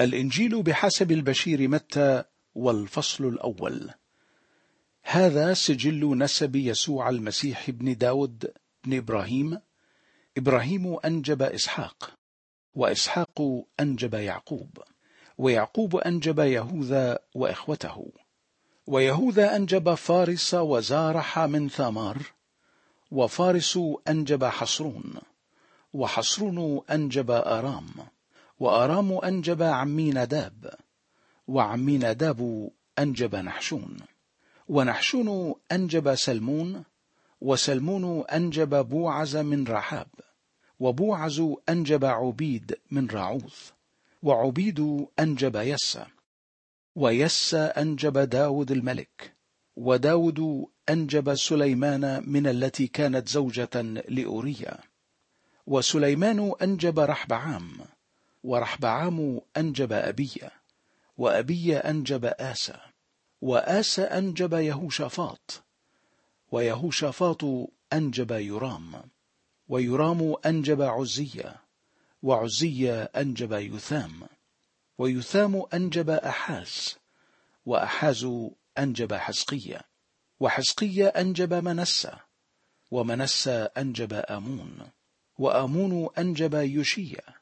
الإنجيل بحسب البشير متى والفصل الأول. هذا سجل نسب يسوع المسيح بن داود بن إبراهيم. إبراهيم أنجب إسحاق وإسحاق أنجب يعقوب ويعقوب أنجب يهوذا وإخوته ويهوذا أنجب فارس وزارح من ثامار وفارس أنجب حصرون وحصرون أنجب آرام. وآرام أنجب عمي نداب وعمي نداب أنجب نحشون. ونحشون أنجب سلمون وسلمون أنجب بوعز من رحاب وبوعز أنجب عبيد من راعوث وعبيد أنجب يسى ويسى أنجب داود الملك وداود أنجب سليمان من التي كانت زوجة لأوريا وسليمان أنجب رحبعام ورحبعام أنجب أبيا وأبيا أنجب آسى وآسى أنجب يهوشافاط ويهوشافاط أنجب يرام ويرام أنجب عزية وعزية أنجب يثام ويثام أنجب أحاز وأحاز أنجب حزقية وحزقيا أنجب منسى ومنسى أنجب آمون وآمون أنجب يوشيا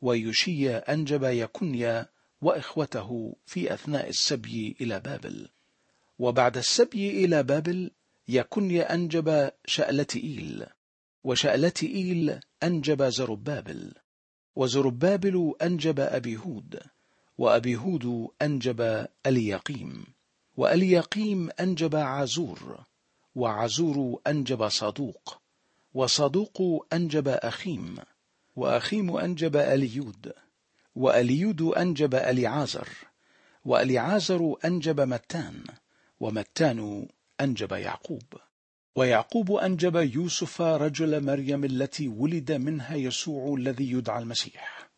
ويوشيا أنجب يكنيا وإخوته في أثناء السبي إلى بابل. وبعد السبي إلى بابل يكنيا أنجب شألتئيل وشألتئيل أنجب زربابل. وزربابل أنجب أبيهود. وأبيهود أنجب ألياقيم. واليقيم أنجب عازور. وعزور أنجب صدوق. وصدوق أنجب أخيم. وأخيم أنجب أليود وأليود أنجب أليعازر وأليعازر أنجب متان ومتان أنجب يعقوب. ويعقوب أنجب يوسف رجل مريم التي ولد منها يسوع الذي يدعى المسيح.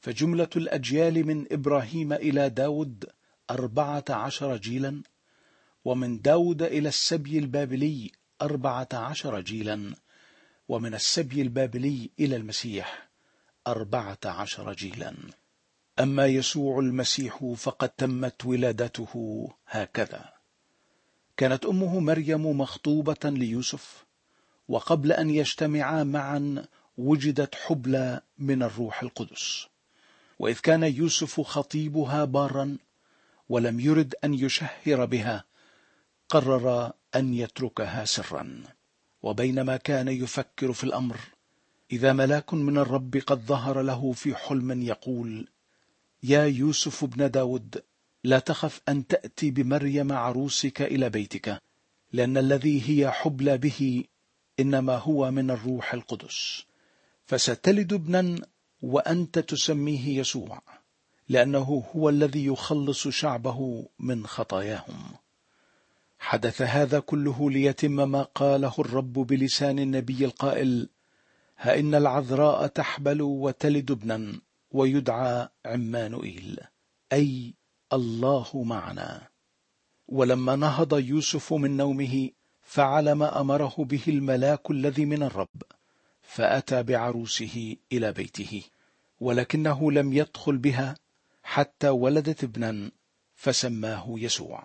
فجملة الأجيال من إبراهيم إلى داود أربعة عشر جيلا ومن داود إلى السبي البابلي أربعة عشر جيلا ومن السبي البابلي إلى المسيح أربعة عشر جيلا. أما يسوع المسيح فقد تمت ولادته هكذا. كانت أمه مريم مخطوبة ليوسف وقبل أن يجتمعا معا وجدت حبلى من الروح القدس. وإذ كان يوسف خطيبها بارا ولم يرد أن يشهر بها قرر أن يتركها سرا. وبينما كان يفكر في الأمر إذا ملاك من الرب قد ظهر له في حلم يقول يا يوسف ابن داود لا تخف أن تأتي بمريم عروسك إلى بيتك لأن الذي هي حبلى به إنما هو من الروح القدس فستلد ابنا وأنت تسميه يسوع لأنه هو الذي يخلص شعبه من خطاياهم. حدث هذا كله ليتم ما قاله الرب بلسان النبي القائل ها إن العذراء تحبل وتلد ابنا ويدعى عمانوئيل أي الله معنا. ولما نهض يوسف من نومه فعل ما أمره به الملاك الذي من الرب فأتى بعروسه إلى بيته ولكنه لم يدخل بها حتى ولدت ابنا فسماه يسوع.